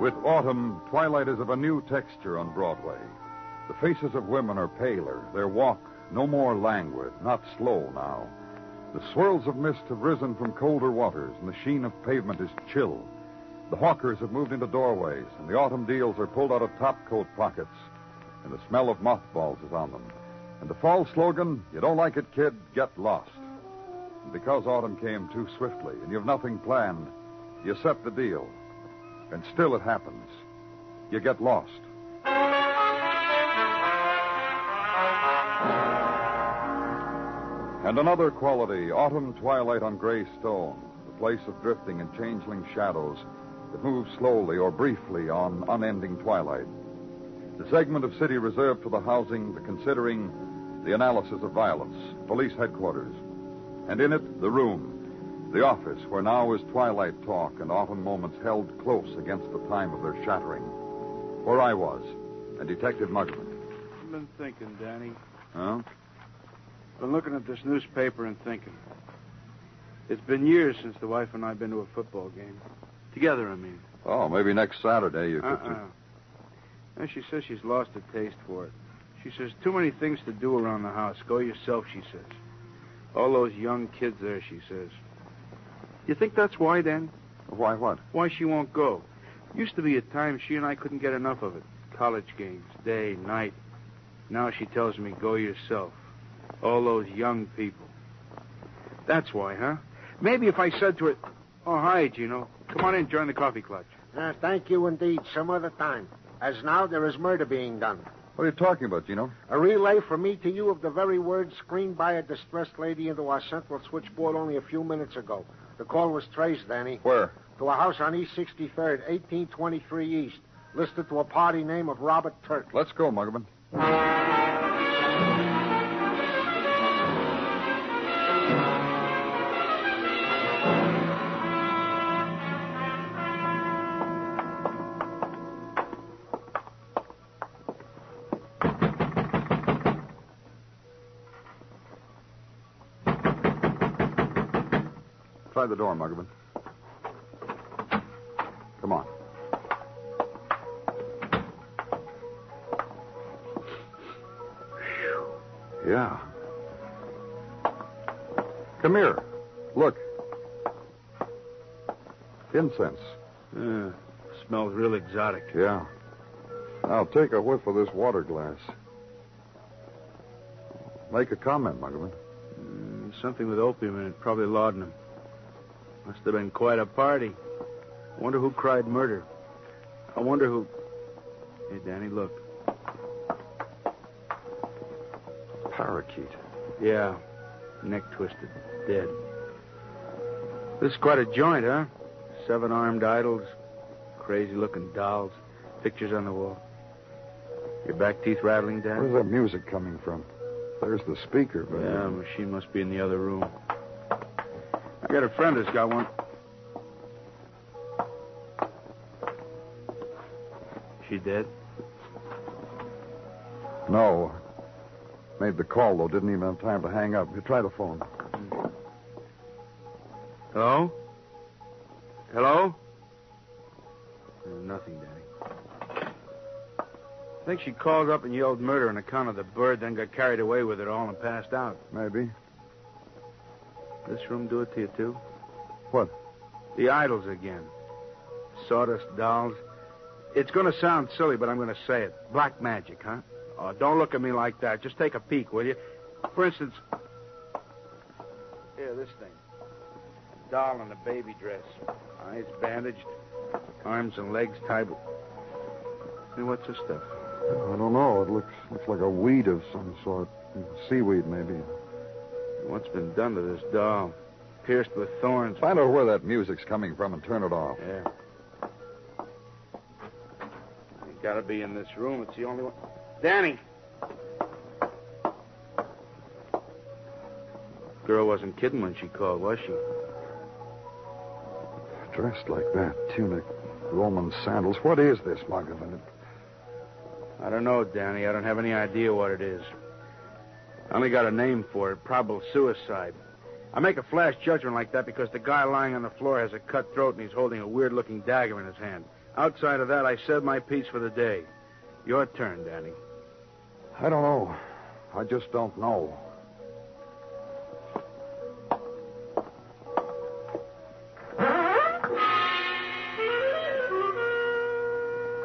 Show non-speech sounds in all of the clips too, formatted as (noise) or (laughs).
With autumn, twilight is of a new texture on Broadway. The faces of women are paler, their walk no more languid, not slow now. The swirls of mist have risen from colder waters, and the sheen of pavement is chill. The hawkers have moved into doorways, and the autumn deals are pulled out of topcoat pockets, and the smell of mothballs is on them. And the fall slogan, You don't like it, kid, get lost. And because autumn came too swiftly, and you've nothing planned, you set the deal. And still it happens. You get lost. And another quality, autumn twilight on gray stone, the place of drifting and changeling shadows that move slowly or briefly on unending twilight. The segment of city reserved for the housing, the considering, the analysis of violence, police headquarters. And in it, the room, the office, where now is twilight talk and autumn moments held close against the time of their shattering. Where I was, and Detective Muggavan. I've been thinking, Danny. Huh? Been looking at this newspaper and thinking. It's been years since the wife and I have been to a football game. Together, I mean. Oh, maybe next Saturday you could. Uh-uh. And she says she's lost a taste for it. She says, too many things to do around the house. Go yourself, she says. All those young kids there, she says. You think that's why, then? Why what? Why she won't go. Used to be a time she and I couldn't get enough of it. College games, day, night. Now she tells me, go yourself. All those young people. That's why, huh? Maybe if I said to her, oh, hi, Gino. Come on in, join the coffee clutch. Uh, thank you indeed. Some other time. As now, there is murder being done. What are you talking about, Gino? A relay from me to you of the very words screened by a distressed lady into our central switchboard only a few minutes ago. The call was traced, Danny. Where? To a house on East 63rd, 1823 East, listed to a party name of Robert Turk. Let's go, Muggavan. Try the door, Muggavan. Come on. Yeah. Come here. Look. Incense. Uh, smells real exotic. Yeah. Now take a whiff of this water glass. Make a comment, Muggavan. Mm, something with opium in it, probably laudanum. Must have been quite a party. I wonder who cried murder. I wonder who. Hey, Danny, look. Parakeet. Yeah, neck twisted, dead. This is quite a joint, huh? Seven armed idols, crazy looking dolls, pictures on the wall. Your back teeth rattling, Dan? Where's that music coming from? There's the speaker, but. Yeah, the machine must be in the other room. I got a friend that's got one. She dead? No. Made the call, though. Didn't even have time to hang up. You try the phone. Hello? Hello? Nothing, Danny. I think she called up and yelled murder on account of the bird, then got carried away with it all and passed out. Maybe. This room do it to you, too? What? The idols again. Sawdust dolls. It's going to sound silly, but I'm going to say it. Black magic, huh? Oh, don't look at me like that. Just take a peek, will you? For instance, here, this thing. A Doll in a baby dress. Eyes bandaged. Arms and legs tied. Hey, what's this stuff? I don't know. It looks looks like a weed of some sort. Seaweed, maybe. What's been done to this doll? Pierced with thorns. Find out where that music's coming from and turn it off. Yeah. It gotta be in this room. It's the only one. Danny! Girl wasn't kidding when she called, was she? Dressed like that, tunic, Roman sandals. What is this, Margaret? I don't know, Danny. I don't have any idea what it is. I only got a name for it probable suicide. I make a flash judgment like that because the guy lying on the floor has a cut throat and he's holding a weird looking dagger in his hand. Outside of that, I said my piece for the day. Your turn, Danny. I don't know. I just don't know.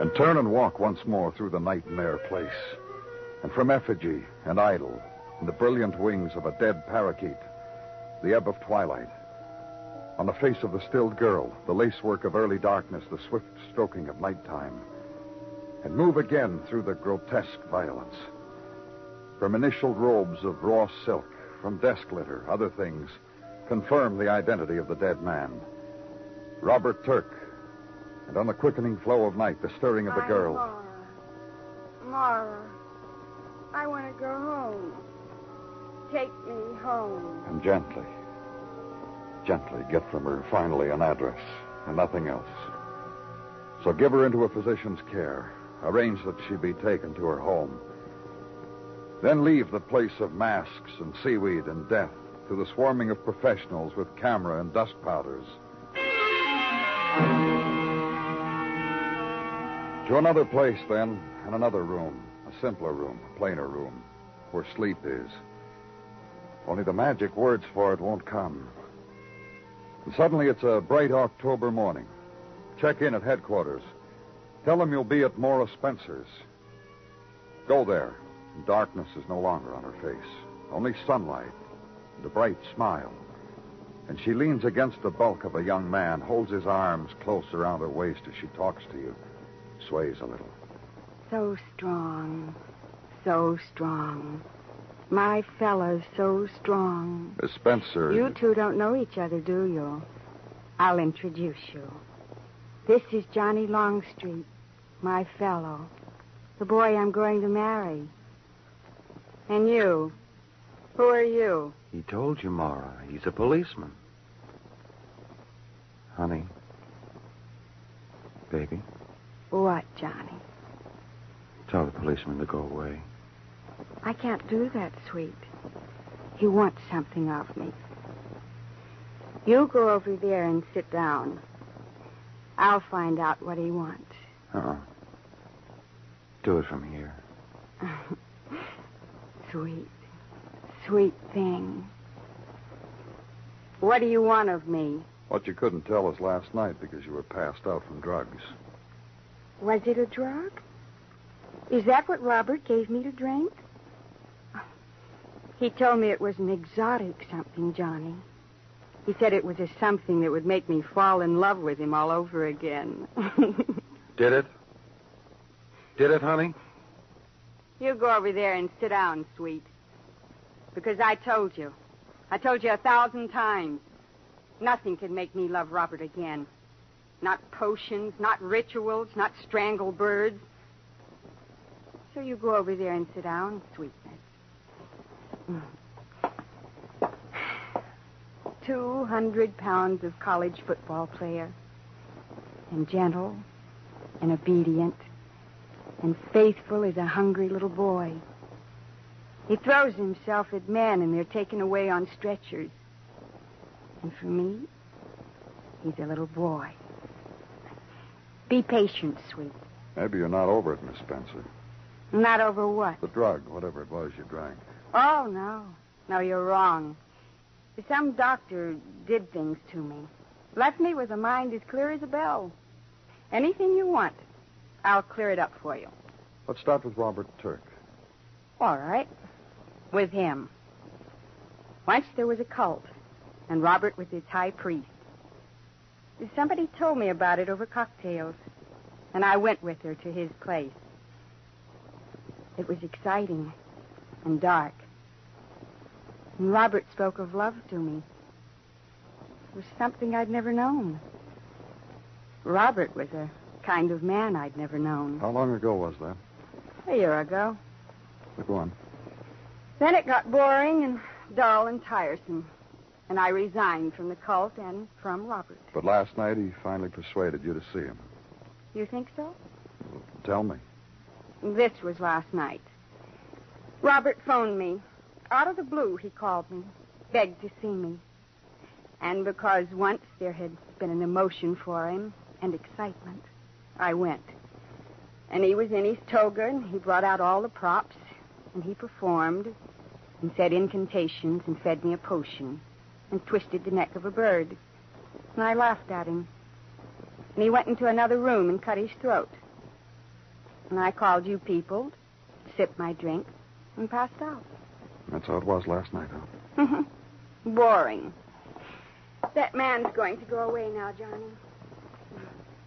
And turn and walk once more through the nightmare place. And from effigy and idol, and the brilliant wings of a dead parakeet, the ebb of twilight. On the face of the stilled girl, the lacework of early darkness, the swift stroking of nighttime. And move again through the grotesque violence. From initial robes of raw silk, from desk litter, other things, confirm the identity of the dead man. Robert Turk. And on the quickening flow of night, the stirring of the girl. Mara. Mara, I want to go home. Take me home. And gently, gently get from her finally an address and nothing else. So give her into a physician's care. Arrange that she be taken to her home. Then leave the place of masks and seaweed and death to the swarming of professionals with camera and dust powders. To another place, then, and another room, a simpler room, a plainer room, where sleep is. Only the magic words for it won't come. And suddenly it's a bright October morning. Check in at headquarters. Tell them you'll be at Mara Spencer's. Go there. Darkness is no longer on her face. Only sunlight and a bright smile. And she leans against the bulk of a young man, holds his arms close around her waist as she talks to you, sways a little. So strong. So strong. My fella's so strong. Miss Spencer. You two don't know each other, do you? I'll introduce you. This is Johnny Longstreet, my fellow, the boy I'm going to marry. And you? Who are you? He told you, Mara. He's a policeman. Honey. Baby, What, Johnny? tell the policeman to go away. I can't do that, sweet. He wants something of me. You go over there and sit down. I'll find out what he wants. Uh-uh. Do it from here. (laughs) Sweet, sweet thing. What do you want of me? What you couldn't tell us last night because you were passed out from drugs. Was it a drug? Is that what Robert gave me to drink? He told me it was an exotic something, Johnny. He said it was a something that would make me fall in love with him all over again. (laughs) Did it? Did it, honey? you go over there and sit down, sweet. Because I told you. I told you a thousand times. Nothing can make me love Robert again. Not potions, not rituals, not strangled birds. So you go over there and sit down, sweetness. Two hundred pounds of college football player. And gentle and obedient and faithful as a hungry little boy. He throws himself at men and they're taken away on stretchers. And for me, he's a little boy. Be patient, sweet. Maybe you're not over it, Miss Spencer. Not over what? The drug, whatever it was you drank. Oh, no. No, you're wrong. Some doctor did things to me. Left me with a mind as clear as a bell. Anything you want, I'll clear it up for you. Let's start with Robert Turk. All right. With him. Once there was a cult, and Robert was its high priest. Somebody told me about it over cocktails, and I went with her to his place. It was exciting and dark. And Robert spoke of love to me. It was something I'd never known. Robert was a kind of man I'd never known. How long ago was that? A year ago. Go on. Then it got boring and dull and tiresome. And I resigned from the cult and from Robert. But last night he finally persuaded you to see him. You think so? Tell me. This was last night. Robert phoned me. Out of the blue, he called me, begged to see me. And because once there had been an emotion for him and excitement, I went. And he was in his toga, and he brought out all the props, and he performed, and said incantations, and fed me a potion, and twisted the neck of a bird. And I laughed at him. And he went into another room and cut his throat. And I called you people, sipped my drink, and passed out. That's how it was last night, huh? Mm-hmm. Boring. That man's going to go away now, Johnny.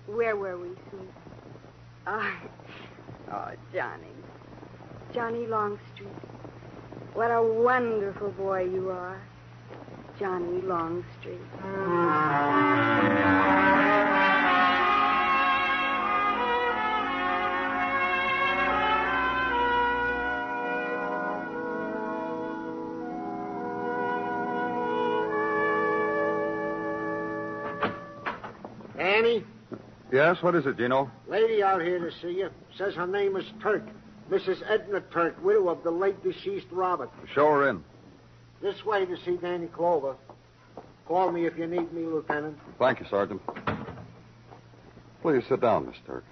Where were we, sweet? Oh, oh, Johnny. Johnny Longstreet. What a wonderful boy you are. Johnny Longstreet. Yes, what is it, Gino? lady out here to see you. Says her name is Turk. Mrs. Edna Turk, widow of the late deceased Robert. Show her in. This way to see Danny Clover. Call me if you need me, Lieutenant. Thank you, Sergeant. Please sit down, Miss Turk.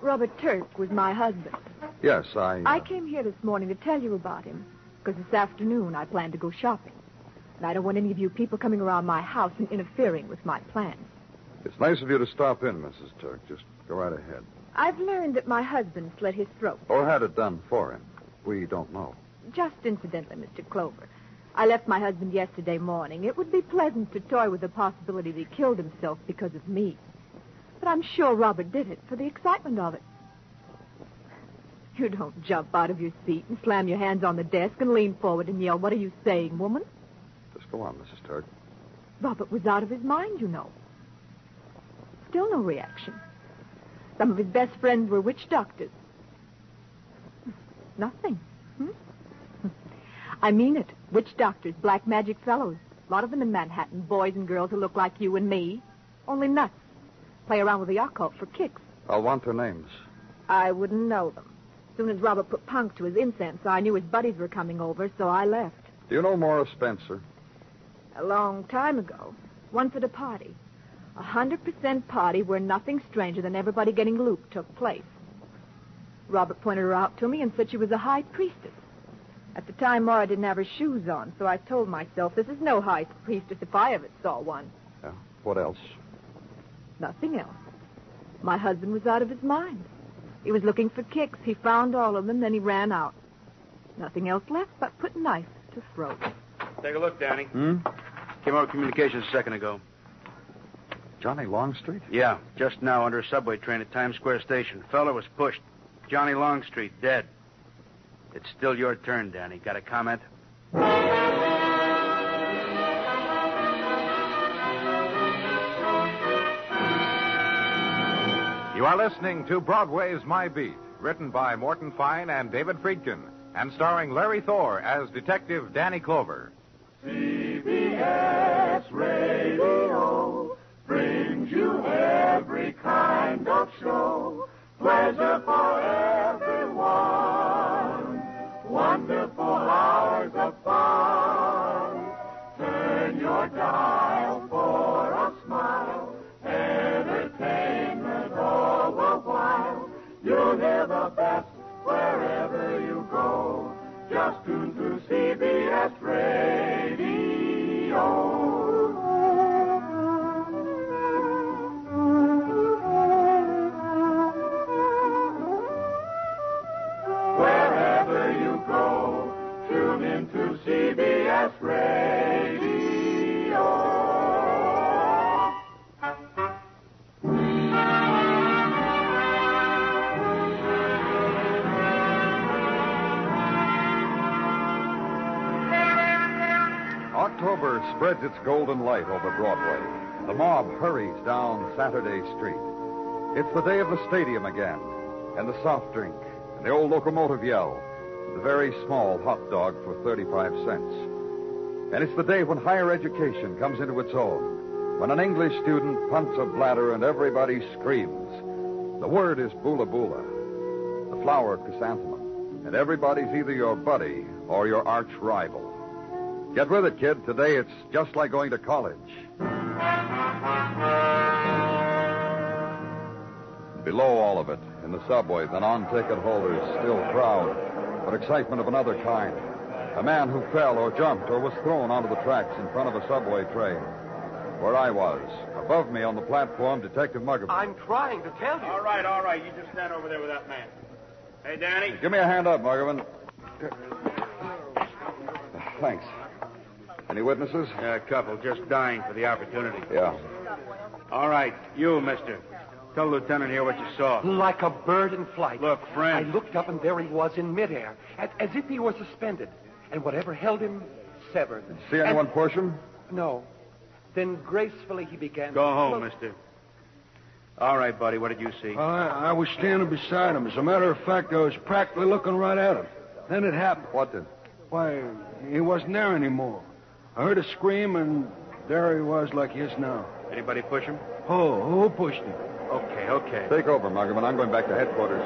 Robert Turk was my husband. Yes, I. uh, I came here this morning to tell you about him, because this afternoon I plan to go shopping. And I don't want any of you people coming around my house and interfering with my plans. It's nice of you to stop in, Mrs. Turk. Just go right ahead. I've learned that my husband slit his throat. Or had it done for him. We don't know. Just incidentally, Mr. Clover. I left my husband yesterday morning. It would be pleasant to toy with the possibility that he killed himself because of me. But I'm sure Robert did it for the excitement of it. You don't jump out of your seat and slam your hands on the desk and lean forward and yell, What are you saying, woman? Just go on, Mrs. Turk. Robert was out of his mind, you know. Still no reaction. Some of his best friends were witch doctors. Nothing. Hmm? I mean it. Witch doctors, black magic fellows. A lot of them in Manhattan. Boys and girls who look like you and me. Only nuts. Play around with the occult for kicks. I'll want their names. I wouldn't know them. As soon as Robert put punk to his incense, I knew his buddies were coming over, so I left. Do you know more of Spencer? A long time ago. Once at a party. A hundred percent party where nothing stranger than everybody getting looped took place. Robert pointed her out to me and said she was a high priestess. At the time, Mara didn't have her shoes on, so I told myself this is no high priestess if I ever saw one. Yeah. What else? Nothing else. My husband was out of his mind. He was looking for kicks. He found all of them, then he ran out. Nothing else left but put knife to throat. Take a look, Danny. Hmm? Came out of communications a second ago. Johnny Longstreet? Yeah, just now under a subway train at Times Square Station. Fella was pushed. Johnny Longstreet, dead. It's still your turn, Danny. Got a comment? You are listening to Broadway's My Beat, written by Morton Fine and David Friedkin. and starring Larry Thor as Detective Danny Clover. CBS Radio kind of show. Pleasure for everyone. Wonderful hours of fun. Turn your dial for a smile. Entertainment all the while. You'll hear the best wherever you go. Just tune to CBS Radio. October spreads its golden light over Broadway. The mob hurries down Saturday Street. It's the day of the stadium again, and the soft drink, and the old locomotive yell, and the very small hot dog for 35 cents. And it's the day when higher education comes into its own, when an English student punts a bladder and everybody screams. The word is boola boola, the flower chrysanthemum, and everybody's either your buddy or your arch rival. Get with it, kid. Today it's just like going to college. Below all of it, in the subway, the non-ticket holders still crowd, but excitement of another kind. A man who fell or jumped or was thrown onto the tracks in front of a subway train. Where I was, above me on the platform, Detective Muggavan. I'm trying to tell you. All right, all right. You just stand over there with that man. Hey, Danny. Give me a hand up, Muggavan. Thanks. Any witnesses? Yeah, a couple, just dying for the opportunity. Yeah. All right, you, mister. Tell Lieutenant here what you saw. Like a bird in flight. Look, friend. I looked up and there he was in midair, as, as if he were suspended. And whatever held him, severed. See anyone And- push him? No. Then gracefully he began. Go to home, float- mister. All right, buddy, what did you see? I, I was standing beside him. As a matter of fact, I was practically looking right at him. Then it happened. What did? Why, he wasn't there anymore. I heard a scream, and there he was like he is now. Anybody push him? Oh, who pushed him? Okay, okay. Take over, Muggavan. I'm going back to headquarters.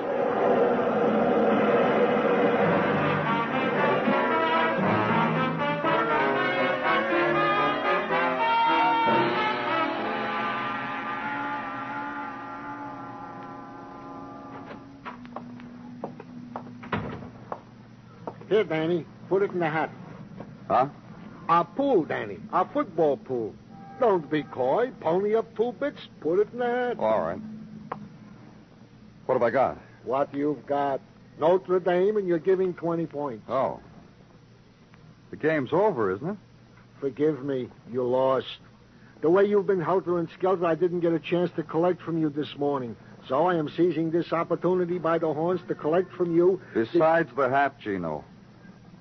Here, Danny. Put it in the hat. Huh? Our pool, Danny. Our football pool. Don't be coy. Pony up two bits. Put it in the hat. All right. What have I got? What you've got. Notre Dame, and you're giving 20 points. Oh. The game's over, isn't it? Forgive me. You lost. The way you've been helter and skelter, I didn't get a chance to collect from you this morning. So I am seizing this opportunity by the horns to collect from you. Besides the hat, Gino.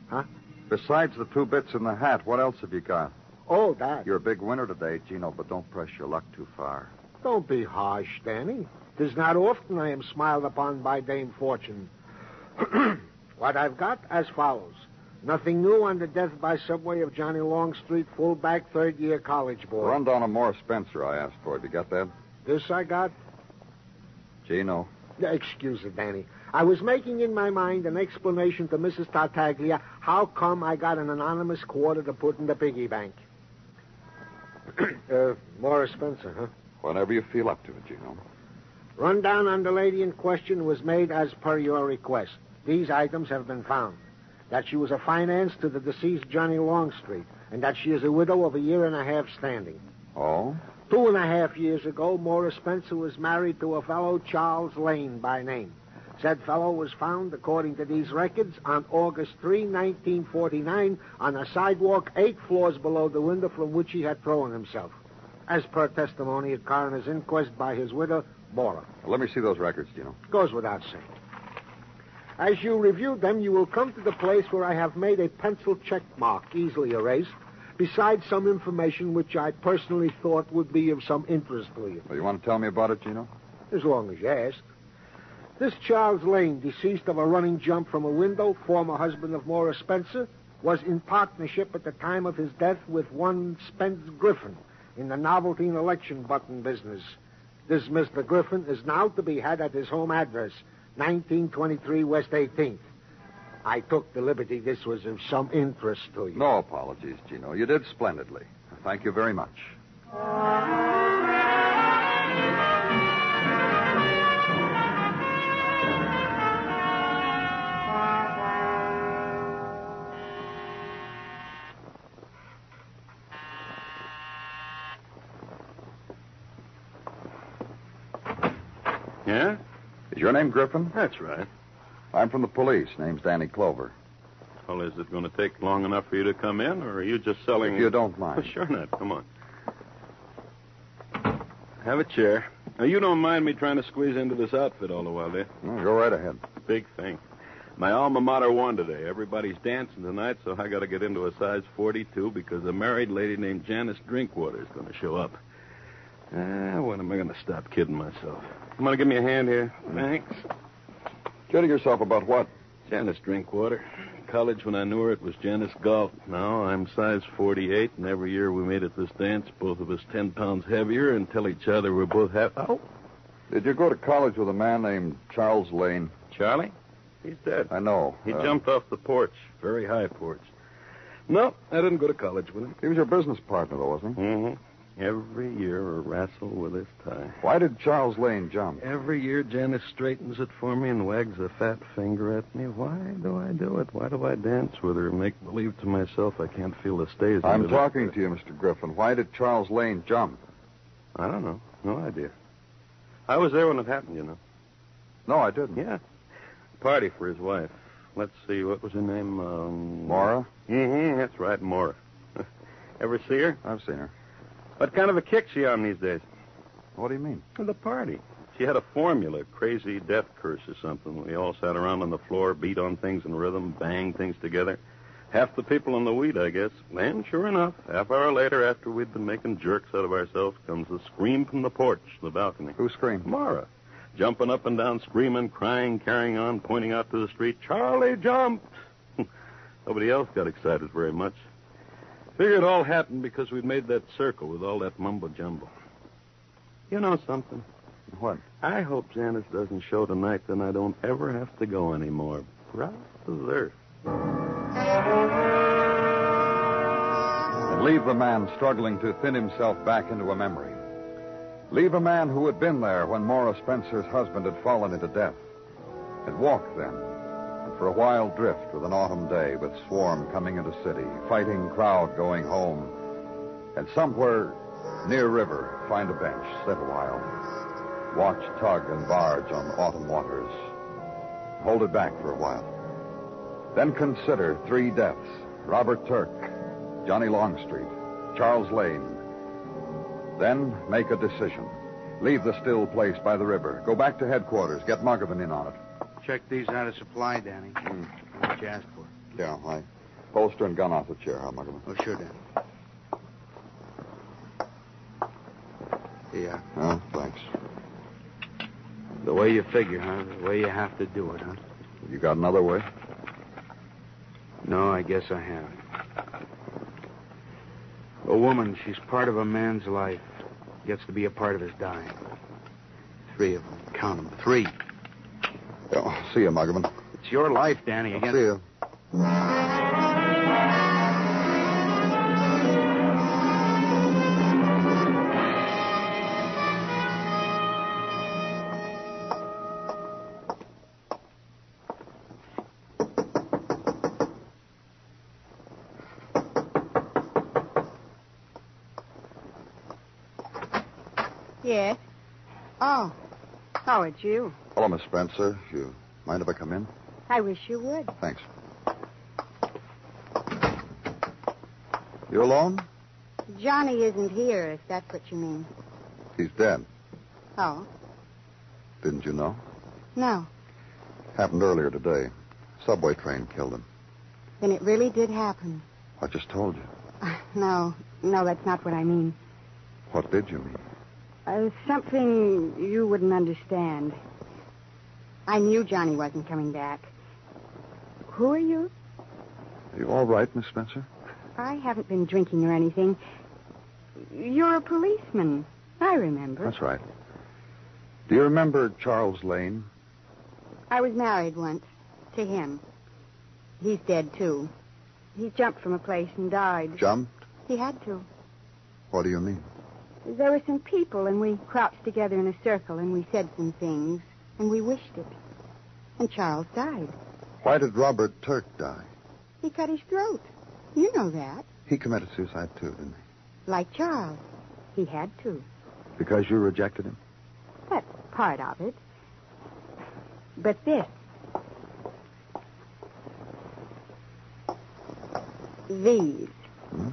Huh? Besides the two bits in the hat, what else have you got? Oh, that. You're a big winner today, Gino, but don't press your luck too far. Don't be harsh, Danny. Tis not often I am smiled upon by Dame Fortune. (clears throat) what I've got as follows. Nothing new on the death by subway of Johnny Longstreet, fullback, third year college boy. Run down a Mara Spencer I asked for. Have you got that? This I got? Gino. Excuse it, Danny. I was making in my mind an explanation to Mrs. Tartaglia how come I got an anonymous quarter to put in the piggy bank. (clears throat) uh, Mara Spencer, huh? Whenever you feel up to it, Gino. Rundown on the lady in question was made as per your request. These items have been found. That she was a finance to the deceased Johnny Longstreet, and that she is a widow of a year and a half standing. Oh? Two and a half years ago, Mara Spencer was married to a fellow Charles Lane by name. Said fellow was found, according to these records, on August 3, 1949, on a sidewalk eight floors below the window from which he had thrown himself. As per testimony at coroner's inquest by his widow, Mara. Let me see those records, Gino. Goes without saying. As you review them, you will come to the place where I have made a pencil check mark, easily erased, besides some information which I personally thought would be of some interest to you. Well, you want to tell me about it, Gino? As long as you ask. This Charles Lane, deceased of a running jump from a window, former husband of Mara Spencer, was in partnership at the time of his death with one Spence Griffin in the novelty and election button business. This Mr. Griffin is now to be had at his home address, 1923 West 18th. I took the liberty this was of some interest to you. No apologies, Gino. You did splendidly. Thank you very much. Yeah? Is your name Griffin? That's right. I'm from the police. Name's Danny Clover. Well, is it going to take long enough for you to come in, or are you just selling? If you don't mind. Sure not. Come on. Have a chair. Now, you don't mind me trying to squeeze into this outfit all the while, do you? No, go right ahead. Big thing. My alma mater won today. Everybody's dancing tonight, so I got to get into a size 42 because a married lady named Janice Drinkwater is going to show up. Ah, when am I going to stop kidding myself? You want to give me a hand here? Thanks. Kidding yourself about what? Janice Drinkwater. College, when I knew her, it was Janice Galt. Now I'm size 48, and every year we made at this dance, both of us 10 pounds heavier, and tell each other we're both half. Oh, Did you go to college with a man named Charles Lane? Charlie? He's dead. I know. He Uh, jumped off the porch, very high porch. No, I didn't go to college with him. He was your business partner, though, wasn't he? Mm-hmm. Every year a wrestle with his tie. Why did Charles Lane jump? Every year Janice straightens it for me and wags a fat finger at me. Why do I do it? Why do I dance with her and make believe to myself I can't feel the stays? I'm under the- talking to you, Mr. Griffin. Why did Charles Lane jump? I don't know. No idea. I was there when it happened, you know. No, I didn't. Yeah. Party for his wife. Let's see, what was her name? Um... Mara? Mm-hmm, that's right, Mara. (laughs) Ever see her? I've seen her. What kind of a kick she on these days? What do you mean? The party. She had a formula, crazy death curse or something. We all sat around on the floor, beat on things in rhythm, banged things together. Half the people in the weed, I guess. And sure enough, half hour later, after we'd been making jerks out of ourselves, comes the scream from the porch, the balcony. Who screamed? Mara. Jumping up and down, screaming, crying, carrying on, pointing out to the street, Charlie jumped! (laughs) Nobody else got excited very much. Figure it all happened because we'd made that circle with all that mumbo jumbo. You know something? What? I hope Janice doesn't show tonight, then I don't ever have to go anymore. Brother. And leave the man struggling to thin himself back into a memory. Leave a man who had been there when Mara Spencer's husband had fallen into death. Had walked then, and for a while drift with an autumn day, with swarm coming into city, fighting crowd going home, and somewhere near river find a bench, sit a while, watch tug and barge on autumn waters, hold it back for a while. Then consider three deaths Robert Turk, Johnny Longstreet, Charles Lane. Then make a decision. Leave the still place by the river. Go back to headquarters. Get Muggavan in on it. Check these out of supply, Danny. Mm. What you asked for. Yeah, I holster and gun off the chair, huh, Muggavan? Oh, sure, Danny. Yeah. Oh, thanks. The way you figure, huh? The way you have to do it, huh? You got another way? No, I guess I have. A woman, she's part of a man's life. Gets to be a part of his dying. Three of them. Count them. Three. Yeah, see you, Muggavan. It's your life, Danny. Again. see you. It's you. Hello, Miss Spencer. You mind if I come in? I wish you would. Thanks. You alone? Johnny isn't here, if that's what you mean. He's dead. Oh? Didn't you know? No. Happened earlier today. Subway train killed him. Then it really did happen. I just told you. (laughs) No, no, that's not what I mean. What did you mean? Uh, something you wouldn't understand. I knew Johnny wasn't coming back. Who are you? Are you all right, Miss Spencer? I haven't been drinking or anything. You're a policeman. I remember. That's right. Do you remember Charles Lane? I was married once to him. He's dead, too. He jumped from a place and died. Jumped? He had to. What do you mean? There were some people, and we crouched together in a circle, and we said some things, and we wished it. And Charles died. Why did Robert Turk die? He cut his throat. You know that. He committed suicide, too, didn't he? Like Charles. He had to. Because you rejected him? That's part of it. But this. These. Hmm?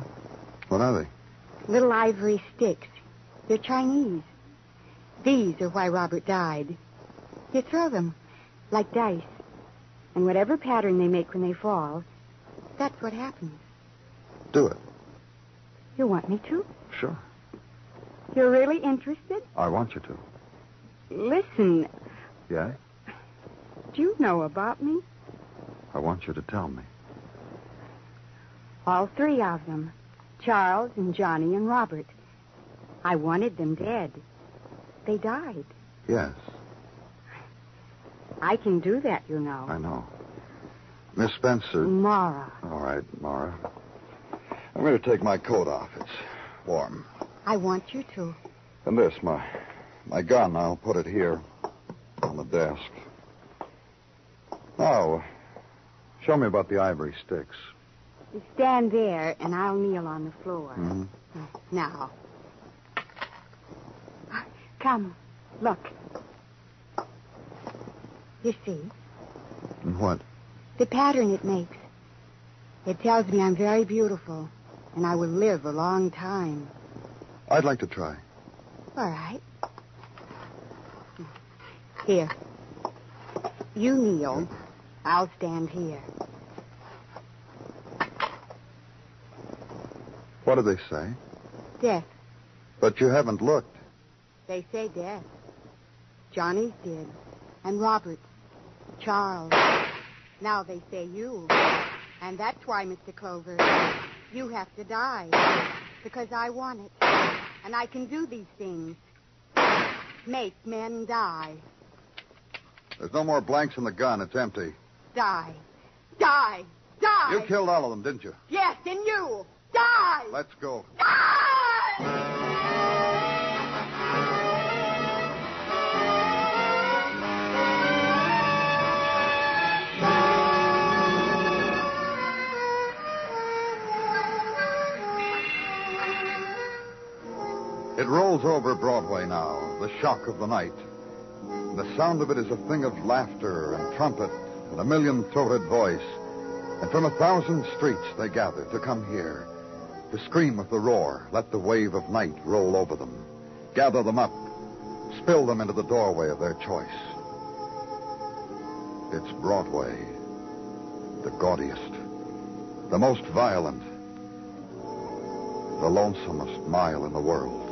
What are they? Little ivory sticks. They're Chinese. These are why Robert died. You throw them like dice. And whatever pattern they make when they fall, that's what happens. Do it. You want me to? Sure. You're really interested? I want you to. Listen, Yeah? do you know about me? I want you to tell me. All three of them. Charles and Johnny and Robert. I wanted them dead. They died. Yes, I can do that, you know. I know. Miss Spencer. Mara. All right, Mara. I'm going to take my coat off. It's warm. I want you to. And this, my my gun, I'll put it here on the desk. Now, show me about the ivory sticks. Stand there, and I'll kneel on the floor. Mhm. Now. Come, look. You see, And what? the pattern it makes. It tells me I'm very beautiful, and I will live a long time. I'd like to try. All right. Here. You kneel. I'll stand here. What do they say? Death. But you haven't looked. They say death. Johnny's dead. And Robert. Charles. Now they say you. And that's why, Mr. Clover, you have to die. Because I want it. And I can do these things. Make men die. There's no more blanks in the gun. It's empty. Die. Die. Die. You killed all of them, didn't you? Yes, and you. Die. Let's go. It rolls over Broadway now, the shock of the night. The sound of it is a thing of laughter and trumpet and a million throated voice. And from a thousand streets they gather to come here, to scream with the roar, let the wave of night roll over them, gather them up, spill them into the doorway of their choice. It's Broadway, the gaudiest, the most violent, the lonesomest mile in the world.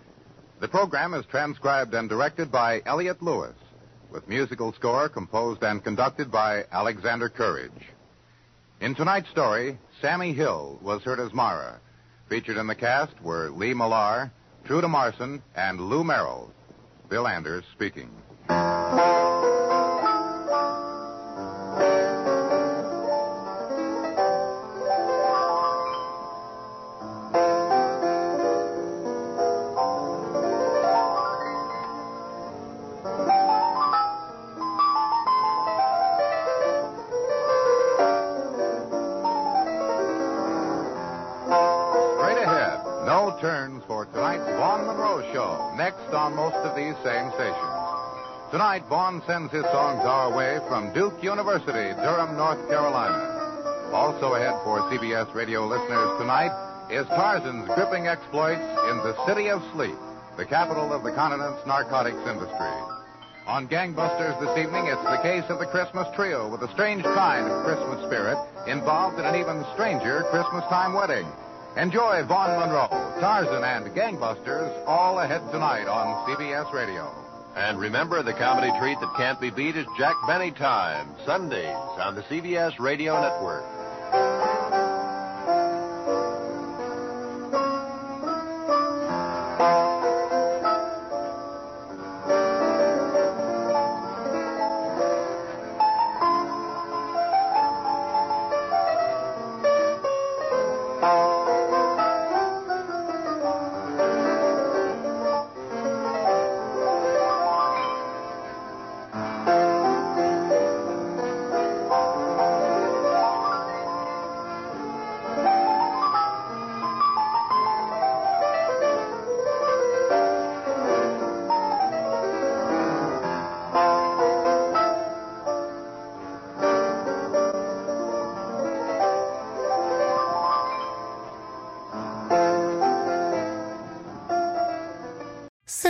The program is transcribed and directed by Elliott Lewis, with musical score composed and conducted by Alexander Courage. In tonight's story, Sammy Hill was heard as Mara. Featured in the cast were Lee Millar, Truda Marson, and Lou Merrill. Bill Anders speaking. Of these same stations. Tonight, Vaughn sends his songs our way from Duke University, Durham, North Carolina. Also ahead for CBS radio listeners tonight is Tarzan's gripping exploits in the City of Sleep, the capital of the continent's narcotics industry. On Gangbusters this evening, it's the case of the Christmas trio with a strange kind of Christmas spirit involved in an even stranger Christmas time wedding. Enjoy Vaughn Monroe, Tarzan, and Gangbusters all ahead tonight on CBS Radio. And remember, the comedy treat that can't be beat is Jack Benny Time, Sundays on the CBS Radio Network.